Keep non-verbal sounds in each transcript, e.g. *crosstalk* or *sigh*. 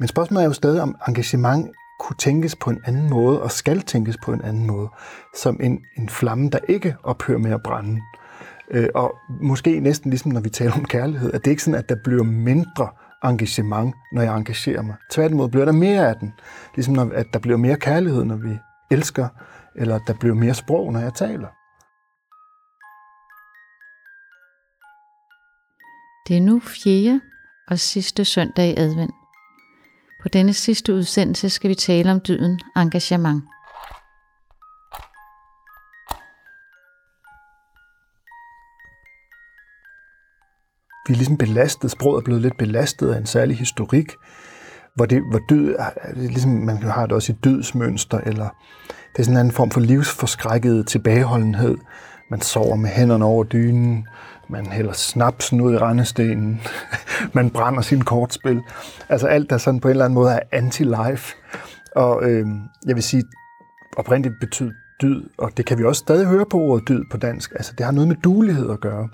Men spørgsmålet er jo stadig, om engagement kunne tænkes på en anden måde, og skal tænkes på en anden måde, som en, en flamme, der ikke ophører med at brænde. Øh, og måske næsten ligesom når vi taler om kærlighed, at det ikke sådan, at der bliver mindre engagement, når jeg engagerer mig. Tværtimod bliver der mere af den. Ligesom når, at der bliver mere kærlighed, når vi elsker, eller der bliver mere sprog, når jeg taler. Det er nu fjerde og sidste søndag i advent. På denne sidste udsendelse skal vi tale om dyden engagement. Vi er ligesom belastet, sproget er blevet lidt belastet af en særlig historik, hvor, det, hvor død, ligesom man har det også i dødsmønster, eller det er sådan en anden form for livsforskrækket tilbageholdenhed. Man sover med hænderne over dynen, man hælder snapsen ud i rendestenen, *laughs* man brænder sin kortspil. Altså alt, der sådan på en eller anden måde er anti-life. Og øh, jeg vil sige, oprindeligt betyder dyd, og det kan vi også stadig høre på ordet dyd på dansk. Altså det har noget med dulighed at gøre.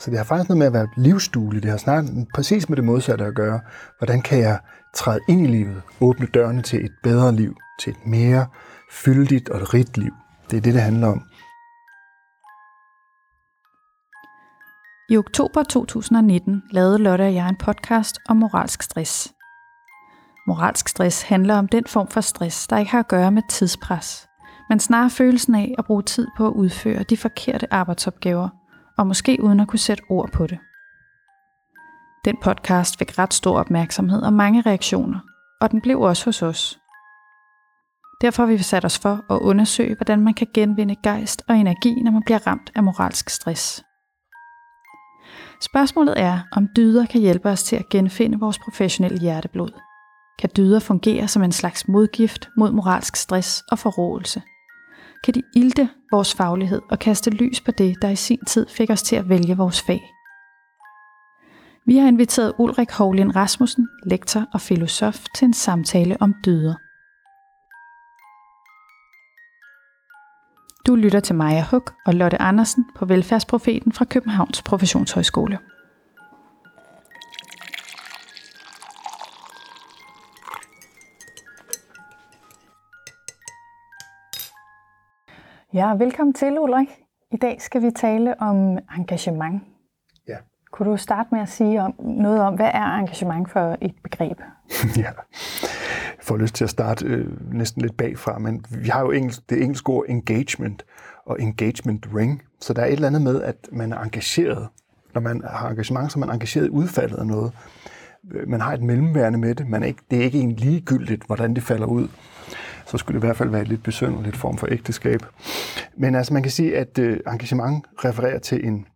Så det har faktisk noget med at være livsduelig. Det har snart præcis med det modsatte at gøre. Hvordan kan jeg træde ind i livet, åbne dørene til et bedre liv, til et mere fyldigt og rigt liv. Det er det, det handler om. I oktober 2019 lavede Lotte og jeg en podcast om moralsk stress. Moralsk stress handler om den form for stress, der ikke har at gøre med tidspres, men snarere følelsen af at bruge tid på at udføre de forkerte arbejdsopgaver, og måske uden at kunne sætte ord på det. Den podcast fik ret stor opmærksomhed og mange reaktioner, og den blev også hos os. Derfor har vi sat os for at undersøge, hvordan man kan genvinde gejst og energi, når man bliver ramt af moralsk stress. Spørgsmålet er, om dyder kan hjælpe os til at genfinde vores professionelle hjerteblod. Kan dyder fungere som en slags modgift mod moralsk stress og forrådelse? Kan de ilte vores faglighed og kaste lys på det, der i sin tid fik os til at vælge vores fag? Vi har inviteret Ulrik Hovlin Rasmussen, lektor og filosof, til en samtale om dyder. Du lytter til Maja Huk og Lotte Andersen på Velfærdsprofeten fra Københavns Professionshøjskole. Ja, velkommen til Ulrik. I dag skal vi tale om engagement. Ja. Kunne du starte med at sige om, noget om, hvad er engagement for et begreb? *laughs* ja får lyst til at starte øh, næsten lidt bagfra, men vi har jo engelsk, det engelske ord engagement og engagement ring, så der er et eller andet med, at man er engageret. Når man har engagement, så er man engageret i udfaldet af noget. Øh, man har et mellemværende med det. Man er ikke, det er ikke en ligegyldigt, hvordan det falder ud. Så skulle det i hvert fald være et lidt besønderligt form for ægteskab. Men altså, man kan sige, at øh, engagement refererer til en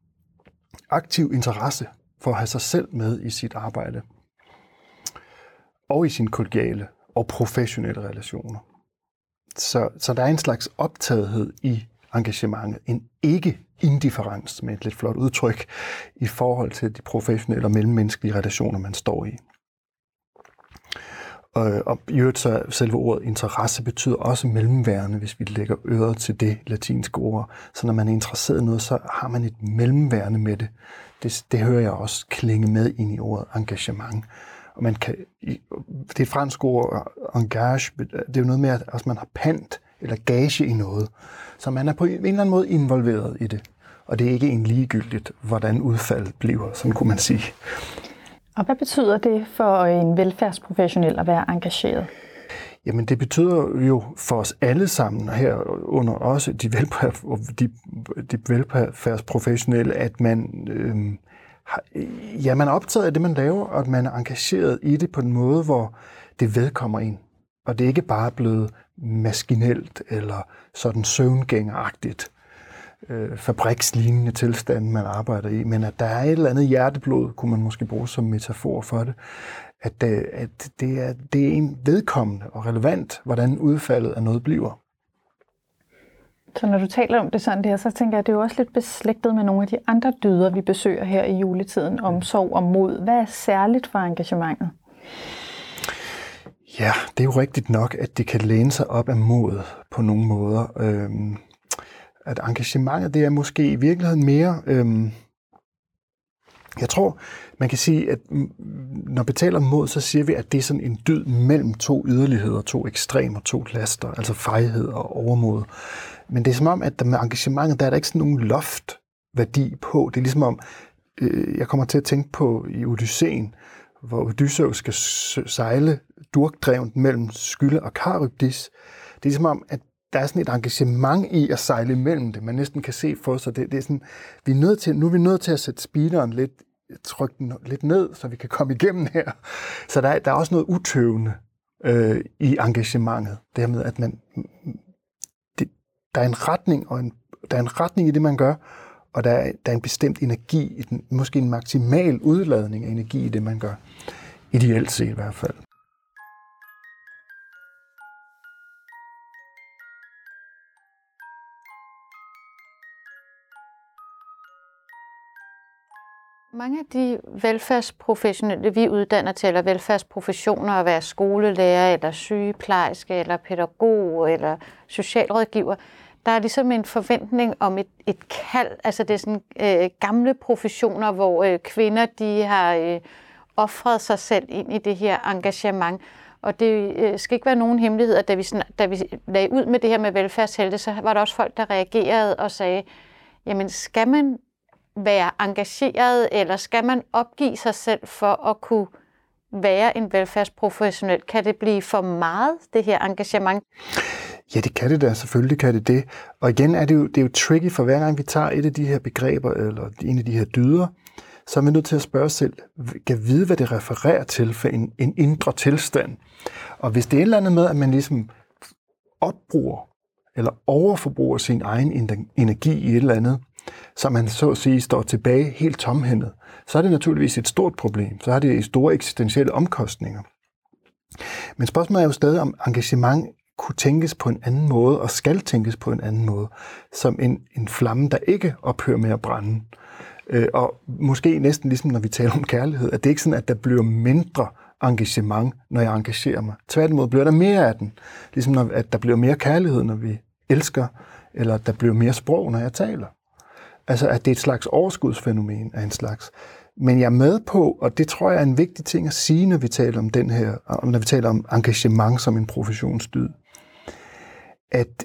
aktiv interesse for at have sig selv med i sit arbejde og i sin kollegiale og professionelle relationer. Så, så der er en slags optagethed i engagementet, en ikke indifferens med et lidt flot udtryk i forhold til de professionelle og mellemmenneskelige relationer, man står i. Og, og i øvrigt så selve ordet interesse betyder også mellemværende, hvis vi lægger øret til det latinske ord. Så når man er interesseret i noget, så har man et mellemværende med det. Det, det hører jeg også klinge med ind i ordet engagement. Og man kan, det er et fransk ord, engage, det er jo noget med, at altså man har pant eller gage i noget. Så man er på en eller anden måde involveret i det. Og det er ikke en ligegyldigt, hvordan udfaldet bliver, sådan kunne man sige. Og hvad betyder det for en velfærdsprofessionel at være engageret? Jamen det betyder jo for os alle sammen, her under også de, velfærd, de, de velfærdsprofessionelle, at man øh, ja, man er optaget af det, man laver, og at man er engageret i det på en måde, hvor det vedkommer en. Og det er ikke bare blevet maskinelt eller sådan søvngængeragtigt, øh, fabrikslignende tilstand, man arbejder i, men at der er et eller andet hjerteblod, kunne man måske bruge som metafor for det, at, øh, at det, er, det er en vedkommende og relevant, hvordan udfaldet af noget bliver. Så når du taler om det sådan der, så tænker jeg, at det er jo også lidt beslægtet med nogle af de andre dyder, vi besøger her i juletiden, omsorg og mod. Hvad er særligt for engagementet? Ja, det er jo rigtigt nok, at det kan læne sig op af mod på nogle måder. Øhm, at engagementet, det er måske i virkeligheden mere... Øhm, jeg tror, man kan sige, at når vi taler om mod, så siger vi, at det er sådan en dyd mellem to yderligheder, to ekstremer, to laster, altså fejhed og overmod. Men det er som om, at der med engagementet, der er der ikke sådan nogen loftværdi på. Det er ligesom om, øh, jeg kommer til at tænke på i Odysseen, hvor Odysseus skal sejle durkdrevet mellem Skylde og Karybdis. Det er ligesom om, at der er sådan et engagement i at sejle imellem det. Man næsten kan se for sig, det, det er sådan, vi er nødt til, nu er vi nødt til at sætte speederen lidt, trykke den lidt ned, så vi kan komme igennem her. Så der er, der er også noget utøvende øh, i engagementet. Det her med, at man, der er en retning, og en, der er en retning i det, man gør, og der er, der er en bestemt energi, en, måske en maksimal udladning af energi i det, man gør. Ideelt set i hvert fald. Mange af de velfærdsprofessionelle, vi uddanner til, eller velfærdsprofessioner, at være skolelærer, eller sygeplejerske, eller pædagog, eller socialrådgiver, der er ligesom en forventning om et, et kald. Altså det er sådan øh, gamle professioner, hvor øh, kvinder de har øh, offret sig selv ind i det her engagement. Og det øh, skal ikke være nogen hemmelighed, at da vi, sådan, da vi lagde ud med det her med velfærdshelte, så var der også folk, der reagerede og sagde, jamen skal man være engageret, eller skal man opgive sig selv for at kunne være en velfærdsprofessionel? Kan det blive for meget, det her engagement? Ja, det kan det da. Selvfølgelig kan det det. Og igen er det jo, det er jo tricky, for hver gang vi tager et af de her begreber, eller en af de her dyder, så er man nødt til at spørge os selv, kan vide, hvad det refererer til for en, en indre tilstand. Og hvis det er et eller andet med, at man ligesom opbruger eller overforbruger sin egen energi i et eller andet, så man så at sige står tilbage helt tomhændet, så er det naturligvis et stort problem. Så har det store eksistentielle omkostninger. Men spørgsmålet er jo stadig, om engagement kunne tænkes på en anden måde, og skal tænkes på en anden måde, som en, en flamme, der ikke ophører med at brænde. Øh, og måske næsten ligesom når vi taler om kærlighed, at det ikke sådan, at der bliver mindre engagement, når jeg engagerer mig. Tværtimod bliver der mere af den. Ligesom når, at der bliver mere kærlighed, når vi elsker, eller der bliver mere sprog, når jeg taler. Altså, at det er et slags overskudsfænomen af en slags. Men jeg er med på, og det tror jeg er en vigtig ting at sige, når vi taler om den her, når vi taler om engagement som en professionsdyd, at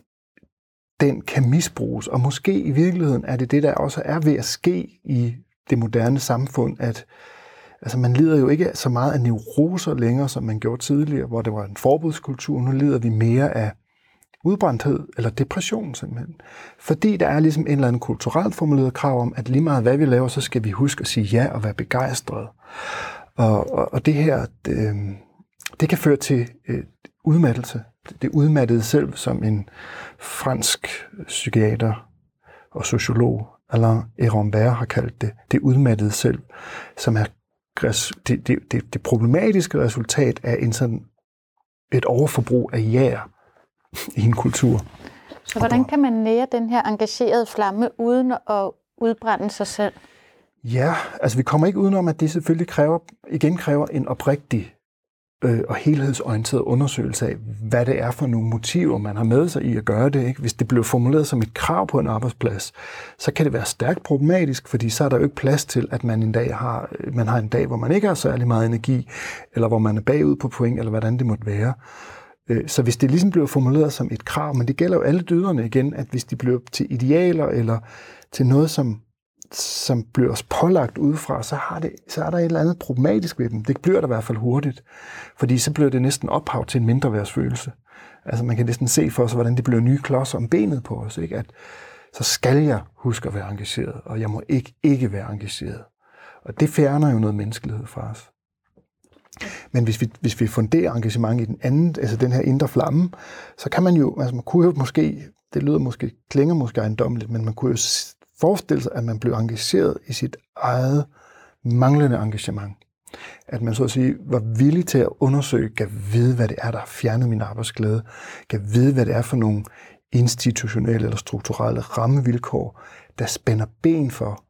den kan misbruges, og måske i virkeligheden er det det, der også er ved at ske i det moderne samfund, at altså man lider jo ikke så meget af neuroser længere, som man gjorde tidligere, hvor det var en forbudskultur. Nu lider vi mere af udbrændthed eller depression simpelthen. Fordi der er ligesom en eller anden kulturelt formuleret krav om, at lige meget hvad vi laver, så skal vi huske at sige ja og være begejstrede. Og, og, og det her, det, øh, det kan føre til øh, udmattelse. Det udmattede selv, som en fransk psykiater og sociolog, Alain Ehrenberg, har kaldt det, det udmattede selv, som er det, det, det, det problematiske resultat af en sådan et overforbrug af jær i en kultur. Så hvordan kan man nære den her engagerede flamme uden at udbrænde sig selv? Ja, altså vi kommer ikke udenom, at det selvfølgelig kræver, igen kræver en oprigtig øh, og helhedsorienteret undersøgelse af, hvad det er for nogle motiver, man har med sig i at gøre det. Ikke? Hvis det bliver formuleret som et krav på en arbejdsplads, så kan det være stærkt problematisk, fordi så er der jo ikke plads til, at man en dag har, man har en dag, hvor man ikke har særlig meget energi, eller hvor man er bagud på point, eller hvordan det måtte være. Øh, så hvis det ligesom blev formuleret som et krav, men det gælder jo alle dyderne igen, at hvis de bliver til idealer eller til noget, som, som bliver os pålagt udefra, så, har det, så er der et eller andet problematisk ved dem. Det bliver der i hvert fald hurtigt, fordi så bliver det næsten ophav til en mindreværdsfølelse. Altså man kan næsten se for sig, hvordan det bliver nye klodser om benet på os. Ikke? At, så skal jeg huske at være engageret, og jeg må ikke ikke være engageret. Og det fjerner jo noget menneskelighed fra os. Men hvis vi, hvis vi funderer engagement i den anden, altså den her indre flamme, så kan man jo, altså man kunne jo måske, det lyder måske, klinger måske ejendommeligt, men man kunne jo forestille sig, at man blev engageret i sit eget manglende engagement. At man så at sige var villig til at undersøge, kan vide, hvad det er, der har fjernet min arbejdsglæde, kan vide, hvad det er for nogle institutionelle eller strukturelle rammevilkår, der spænder ben for,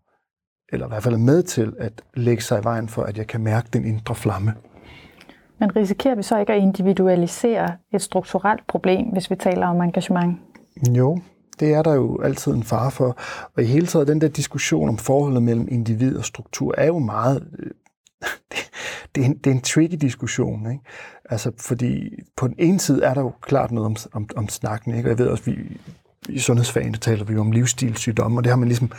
eller i hvert fald er med til at lægge sig i vejen for, at jeg kan mærke den indre flamme. Men risikerer vi så ikke at individualisere et strukturelt problem, hvis vi taler om engagement? Jo, det er der jo altid en fare for. Og i hele taget, den der diskussion om forholdet mellem individ og struktur er jo meget... Øh, *laughs* det, er en, det er en tricky diskussion. Ikke? Altså, fordi på den ene side er der jo klart noget om, om, om snakken, ikke? og jeg ved også, vi, i sundhedsfagene taler vi jo om livsstilssygdomme, og det har man ligesom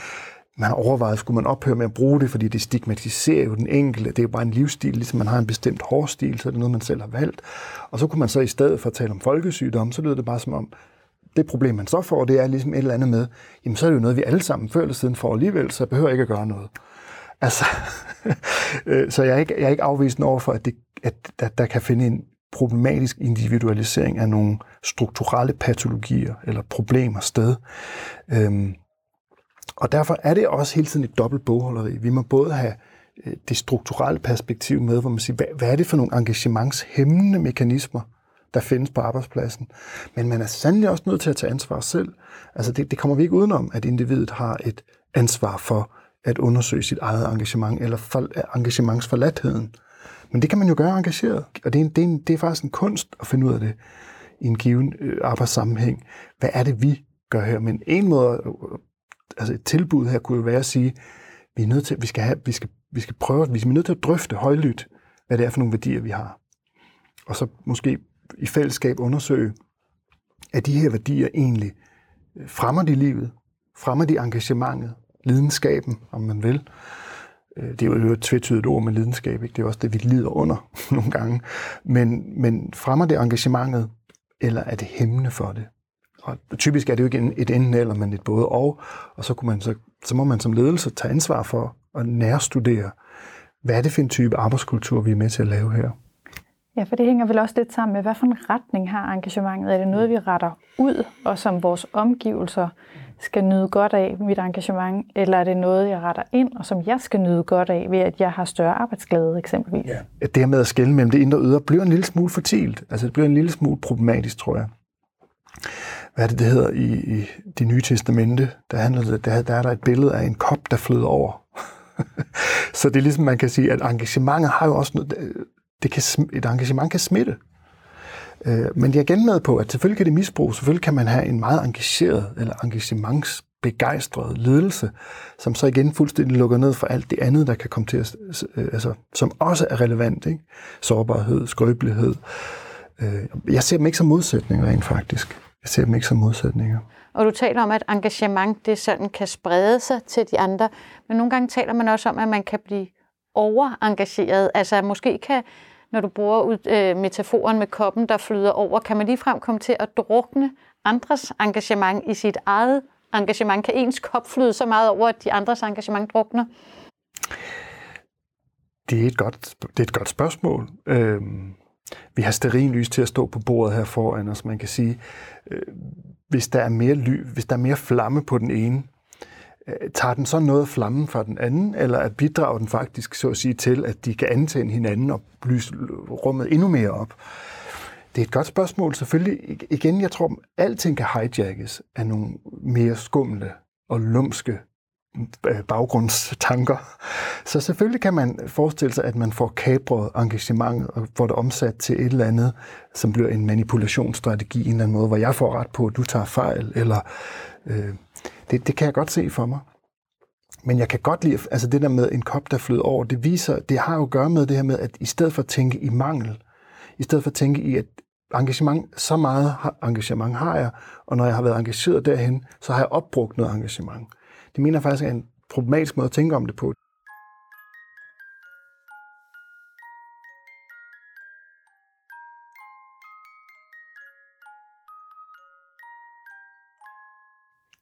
man har overvejet, skulle man ophøre med at bruge det, fordi det stigmatiserer jo den enkelte. Det er jo bare en livsstil, ligesom man har en bestemt hårstil, så er det noget, man selv har valgt. Og så kunne man så i stedet for at tale om folkesygdom, så lyder det bare som om, det problem, man så får, det er ligesom et eller andet med, jamen så er det jo noget, vi alle sammen før eller siden får alligevel, så jeg behøver ikke at gøre noget. Altså, *laughs* øh, så jeg er, ikke, jeg er ikke afvisende over for, at, det, at, at der kan finde en problematisk individualisering af nogle strukturelle patologier eller problemer sted. Øhm, og derfor er det også hele tiden et dobbelt bogholderi. Vi må både have øh, det strukturelle perspektiv med, hvor man siger, hvad, hvad er det for nogle engagementshæmmende mekanismer, der findes på arbejdspladsen. Men man er sandelig også nødt til at tage ansvar selv. Altså det, det kommer vi ikke udenom, at individet har et ansvar for at undersøge sit eget engagement, eller for, øh, engagementsforladtheden. Men det kan man jo gøre engageret, og det er, en, det, er en, det er faktisk en kunst at finde ud af det i en given øh, arbejdssammenhæng. Hvad er det, vi gør her? Men en måde, altså et tilbud her kunne jo være at sige, vi er nødt til, vi skal, have, vi skal, vi skal prøve, vi er nødt til at drøfte højlydt, hvad det er for nogle værdier, vi har. Og så måske i fællesskab undersøge, at de her værdier egentlig øh, fremmer de livet, fremmer de engagementet, lidenskaben, om man vil. Øh, det er jo et tvetydigt ord med lidenskab, ikke? det er også det, vi lider under *laughs* nogle gange. Men, men fremmer det engagementet, eller er det hæmmende for det? Og typisk er det jo ikke et enten eller, men et både og. Og så, kunne man så, så må man som ledelse tage ansvar for at nærstudere, hvad er det for en type arbejdskultur, vi er med til at lave her? Ja, for det hænger vel også lidt sammen med, hvad for en retning har engagementet? Er det noget, vi retter ud, og som vores omgivelser skal nyde godt af mit engagement, eller er det noget, jeg retter ind, og som jeg skal nyde godt af, ved at jeg har større arbejdsglæde eksempelvis? Ja. Det her med at skille mellem det indre og ydre bliver en lille smule fortilt. Altså det bliver en lille smule problematisk, tror jeg. Hvad er det, det hedder i, i det nye testamente? Der, handler det, der, der er der et billede af en kop, der flyder over. *laughs* så det er ligesom, man kan sige, at engagementet har jo også noget, det kan, et engagement kan smitte. Øh, men jeg er igen med på, at selvfølgelig kan det misbruges. Selvfølgelig kan man have en meget engageret eller engagementsbegejstret ledelse, som så igen fuldstændig lukker ned for alt det andet, der kan komme til at, altså, som også er relevant. Ikke? Sårbarhed, skrøbelighed. Øh, jeg ser dem ikke som modsætninger rent faktisk. Jeg ser dem ikke som modsætninger. Og du taler om, at engagement det sådan kan sprede sig til de andre, men nogle gange taler man også om, at man kan blive overengageret. Altså måske kan, når du bruger ud, øh, metaforen med koppen, der flyder over, kan man ligefrem komme til at drukne andres engagement i sit eget engagement. Kan ens kop flyde så meget over, at de andres engagement drukner? Det er et godt, det er et godt spørgsmål. Øhm, vi har lys til at stå på bordet her foran os. Man kan sige, øh, hvis der er mere ly, hvis der er mere flamme på den ene, Øh, tager den så noget flammen fra den anden, eller at bidrager den faktisk, så at sige, til, at de kan antænde hinanden og lyse rummet endnu mere op? Det er et godt spørgsmål. Selvfølgelig, igen, jeg tror, at alting kan hijackes af nogle mere skumle og lumske Øh, baggrundstanker. Så selvfølgelig kan man forestille sig, at man får kabret engagement og får det omsat til et eller andet, som bliver en manipulationsstrategi, en eller anden måde, hvor jeg får ret på, at du tager fejl, eller øh, det, det kan jeg godt se for mig. Men jeg kan godt lide, altså det der med en kop, der flyder over, det viser, det har jo at gøre med det her med, at i stedet for at tænke i mangel, i stedet for at tænke i, at engagement, så meget engagement har jeg, og når jeg har været engageret derhen, så har jeg opbrugt noget engagement. Det mener jeg faktisk er en problematisk måde at tænke om det på.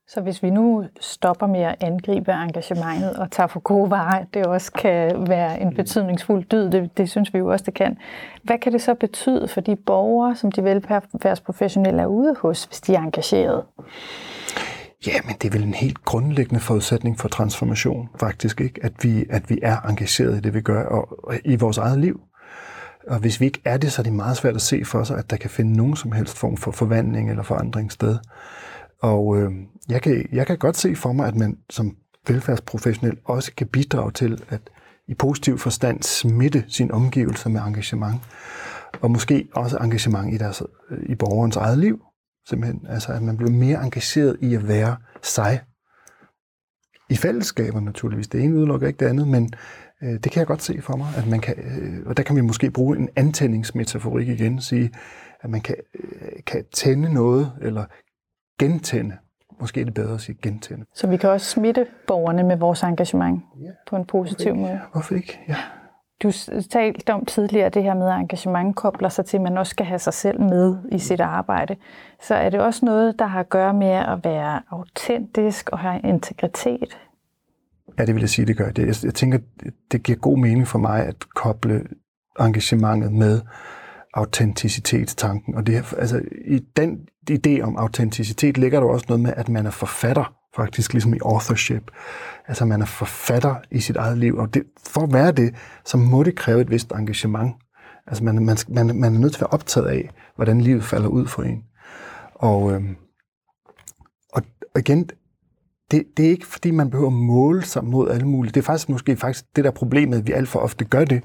Så hvis vi nu stopper med at angribe engagementet og tager for gode varer, det også kan være en betydningsfuld dyd, det, det synes vi jo også, det kan. Hvad kan det så betyde for de borgere, som de velfærdsprofessionelle er ude hos, hvis de er engageret? Ja, men det er vel en helt grundlæggende forudsætning for transformation, faktisk, ikke? At, vi, at vi er engageret i det, vi gør, og, og i vores eget liv. Og hvis vi ikke er det, så er det meget svært at se for sig, at der kan finde nogen som helst form for forvandling eller forandring sted. Og øh, jeg, kan, jeg kan godt se for mig, at man som velfærdsprofessionel også kan bidrage til at i positiv forstand smitte sin omgivelser med engagement. Og måske også engagement i, deres, i borgerens eget liv. Simpelthen. Altså, at man bliver mere engageret i at være sig. I fællesskaber naturligvis. Det ene udelukker ikke det andet, men Øh, det kan jeg godt se for mig, at man kan, øh, og der kan vi måske bruge en antændingsmetaforik igen, sige, at man kan, øh, kan tænde noget, eller gentænde. Måske er det bedre at sige gentænde. Så vi kan også smitte borgerne med vores engagement ja. på en positiv Hvorfor måde. Hvorfor ikke? Ja. Du talte om tidligere det her med, at engagement kobler sig til, at man også skal have sig selv med i sit arbejde. Så er det også noget, der har at gøre med at være autentisk og have integritet? Ja, det vil jeg sige, det gør det. Jeg, jeg tænker, det giver god mening for mig at koble engagementet med autenticitetstanken. Og det, altså, i den idé om autenticitet ligger der også noget med, at man er forfatter, faktisk ligesom i authorship. Altså man er forfatter i sit eget liv, og det, for at være det, så må det kræve et vist engagement. Altså man, man, man, man er nødt til at være optaget af, hvordan livet falder ud for en. Og, øhm, og og igen, det, det er ikke fordi, man behøver at måle sig mod alle mulige. Det er faktisk måske faktisk det der problemet, at vi alt for ofte gør det,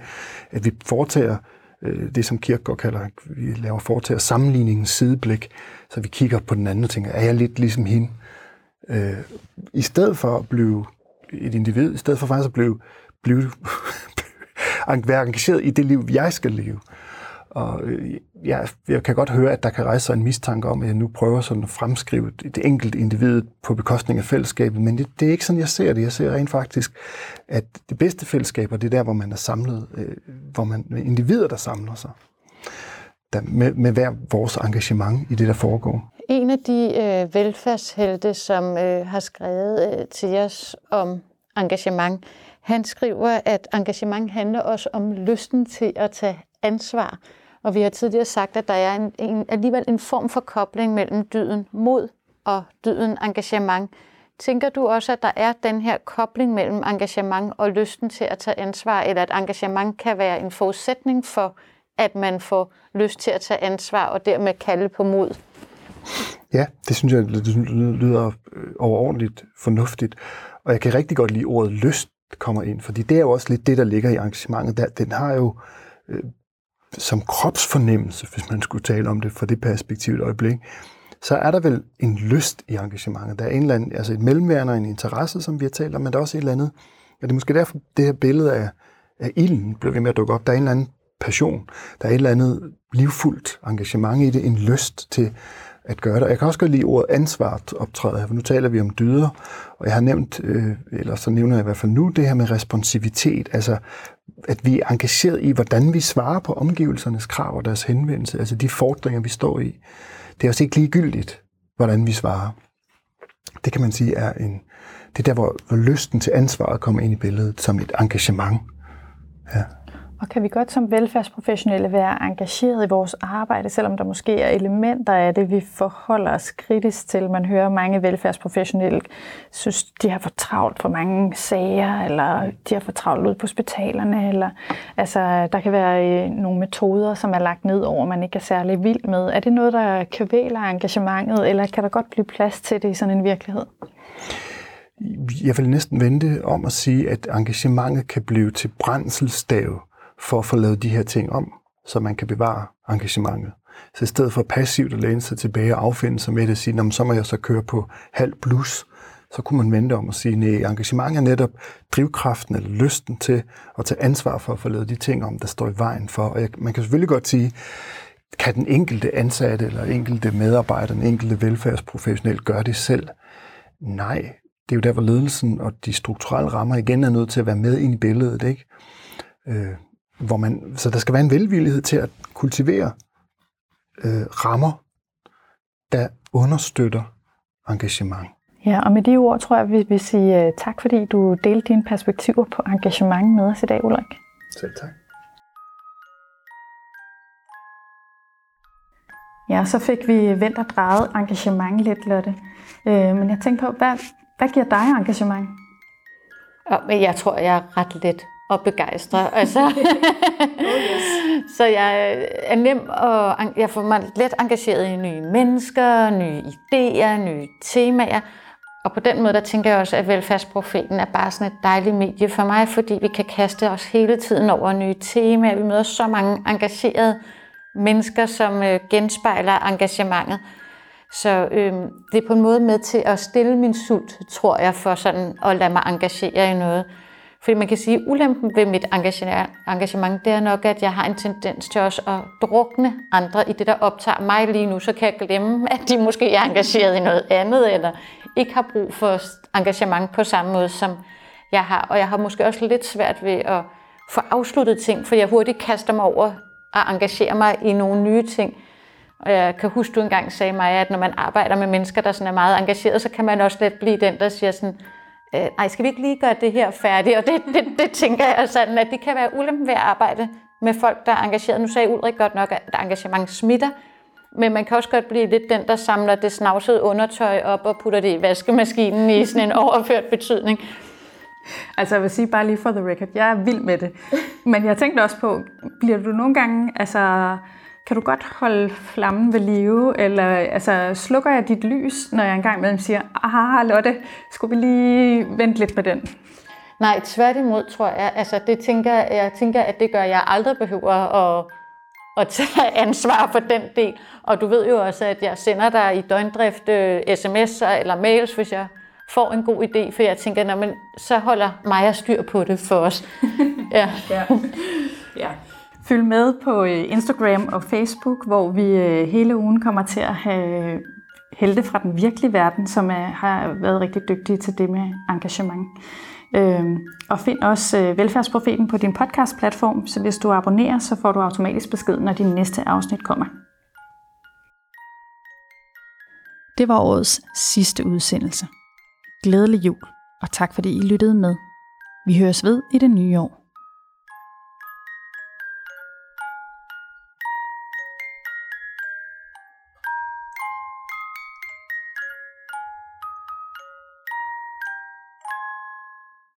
at vi foretager øh, Øh, det, som Kierkegaard kalder, vi laver foretager sammenligningens sideblik, så vi kigger på den anden og tænker, er jeg lidt ligesom hende? Øh, I stedet for at blive et individ, i stedet for faktisk at blive, blive *laughs* være engageret i det liv, jeg skal leve. Og øh, jeg, jeg kan godt høre, at der kan rejse sig en mistanke om, at jeg nu prøver sådan at fremskrive det, enkelte individ på bekostning af fællesskabet, men det, det er ikke sådan, jeg ser det. Jeg ser rent faktisk, at det bedste fællesskaber, det er der, hvor man er samlet, øh, hvor man med individer, der samler sig. Der, med, med hver vores engagement i det, der foregår. En af de øh, velfærdshelte, som øh, har skrevet øh, til os om engagement, han skriver, at engagement handler også om lysten til at tage ansvar. Og vi har tidligere sagt, at der er en, en, alligevel en form for kobling mellem dyden mod og dyden engagement. Tænker du også, at der er den her kobling mellem engagement og lysten til at tage ansvar, eller at engagement kan være en forudsætning for, at man får lyst til at tage ansvar og dermed kalde på mod? Ja, det synes jeg det lyder øh, overordentligt fornuftigt. Og jeg kan rigtig godt lide ordet lyst kommer ind, fordi det er jo også lidt det, der ligger i engagementet. Der, den har jo øh, som kropsfornemmelse, hvis man skulle tale om det fra det perspektiv et øjeblik, så er der vel en lyst i engagementet. Der er en eller anden, altså et mellemværende og en interesse, som vi har talt om, men der er også et eller andet, og det er måske derfor, det her billede af, af ilden bliver ved med at dukke op. Der er en eller anden passion, der er et eller andet livfuldt engagement i det, en lyst til at gøre det. Jeg kan også godt lide ordet ansvar optræde her, for nu taler vi om dyder, og jeg har nævnt, øh, eller så nævner jeg i hvert fald nu, det her med responsivitet, altså at vi er engageret i, hvordan vi svarer på omgivelsernes krav og deres henvendelse, altså de fordringer, vi står i. Det er også ikke ligegyldigt, hvordan vi svarer. Det kan man sige er en, det er der, hvor, hvor lysten til ansvaret kommer ind i billedet som et engagement. Ja. Og kan vi godt som velfærdsprofessionelle være engageret i vores arbejde, selvom der måske er elementer af det, vi forholder os kritisk til? Man hører mange velfærdsprofessionelle synes, de har for travlt for mange sager, eller de har for travlt ud på hospitalerne, eller altså, der kan være øh, nogle metoder, som er lagt ned over, man ikke er særlig vild med. Er det noget, der kvæler engagementet, eller kan der godt blive plads til det i sådan en virkelighed? Jeg vil næsten vente om at sige, at engagementet kan blive til brændselsstave for at få lavet de her ting om, så man kan bevare engagementet. Så i stedet for passivt at læne sig tilbage og affinde sig med det og sige, så må jeg så køre på halv plus, så kunne man vente om at sige, nej, engagement er netop drivkraften eller lysten til at tage ansvar for at få lavet de ting om, der står i vejen for. Og jeg, man kan selvfølgelig godt sige, kan den enkelte ansatte eller enkelte medarbejder, den enkelte velfærdsprofessionel gøre det selv? Nej, det er jo der, hvor ledelsen og de strukturelle rammer igen er nødt til at være med ind i billedet, ikke? Øh, hvor man, så der skal være en velvillighed til at kultivere øh, rammer, der understøtter engagement. Ja, og med de ord tror jeg, vi vil sige uh, tak, fordi du delte dine perspektiver på engagement med os i dag, Ulrik. Selv tak. Ja, så fik vi vendt og drejet engagement lidt, Lotte. Øh, men jeg tænkte på, hvad, hvad giver dig engagement? Jeg tror, jeg er ret let og begejstret. Altså, *laughs* oh yes. så jeg er nem og jeg får mig let engageret i nye mennesker, nye idéer, nye temaer. Og på den måde, der tænker jeg også, at velfærdsprofeten er bare sådan et dejligt medie for mig, fordi vi kan kaste os hele tiden over nye temaer. Vi møder så mange engagerede mennesker, som øh, genspejler engagementet. Så øh, det er på en måde med til at stille min sult, tror jeg, for sådan at lade mig engagere i noget. Fordi man kan sige, at ulempen ved mit engagement, det er nok, at jeg har en tendens til også at drukne andre i det, der optager mig lige nu. Så kan jeg glemme, at de måske er engageret i noget andet, eller ikke har brug for engagement på samme måde, som jeg har. Og jeg har måske også lidt svært ved at få afsluttet ting, for jeg hurtigt kaster mig over at engagere mig i nogle nye ting. Og jeg kan huske, du engang sagde mig, at når man arbejder med mennesker, der sådan er meget engageret, så kan man også let blive den, der siger sådan, øh, nej, skal vi ikke lige gøre det her færdigt? Og det, det, det tænker jeg sådan, at det kan være ulempen ved at arbejde med folk, der er engageret. Nu sagde Ulrik godt nok, at engagement smitter, men man kan også godt blive lidt den, der samler det snavsede undertøj op og putter det i vaskemaskinen i sådan en *laughs* overført betydning. Altså jeg vil sige bare lige for the record, jeg er vild med det. Men jeg tænkte også på, bliver du nogle gange, altså kan du godt holde flammen ved live, eller altså, slukker jeg dit lys, når jeg engang imellem siger, aha Lotte, skulle vi lige vente lidt med den? Nej, tværtimod tror jeg, altså det tænker, jeg tænker, at det gør, at jeg aldrig behøver at, at tage ansvar for den del. Og du ved jo også, at jeg sender dig i døgndrift øh, sms'er eller mails, hvis jeg får en god idé, for jeg tænker, men så holder mig styr på det for os. *laughs* ja. ja. ja. Følg med på øh, Instagram og Facebook, hvor vi øh, hele ugen kommer til at have øh, helte fra den virkelige verden, som er, har været rigtig dygtige til det med engagement. Øhm, og find også øh, Velfærdsprofeten på din podcastplatform, så hvis du abonnerer, så får du automatisk besked, når din næste afsnit kommer. Det var årets sidste udsendelse. Glædelig jul, og tak fordi I lyttede med. Vi høres ved i det nye år.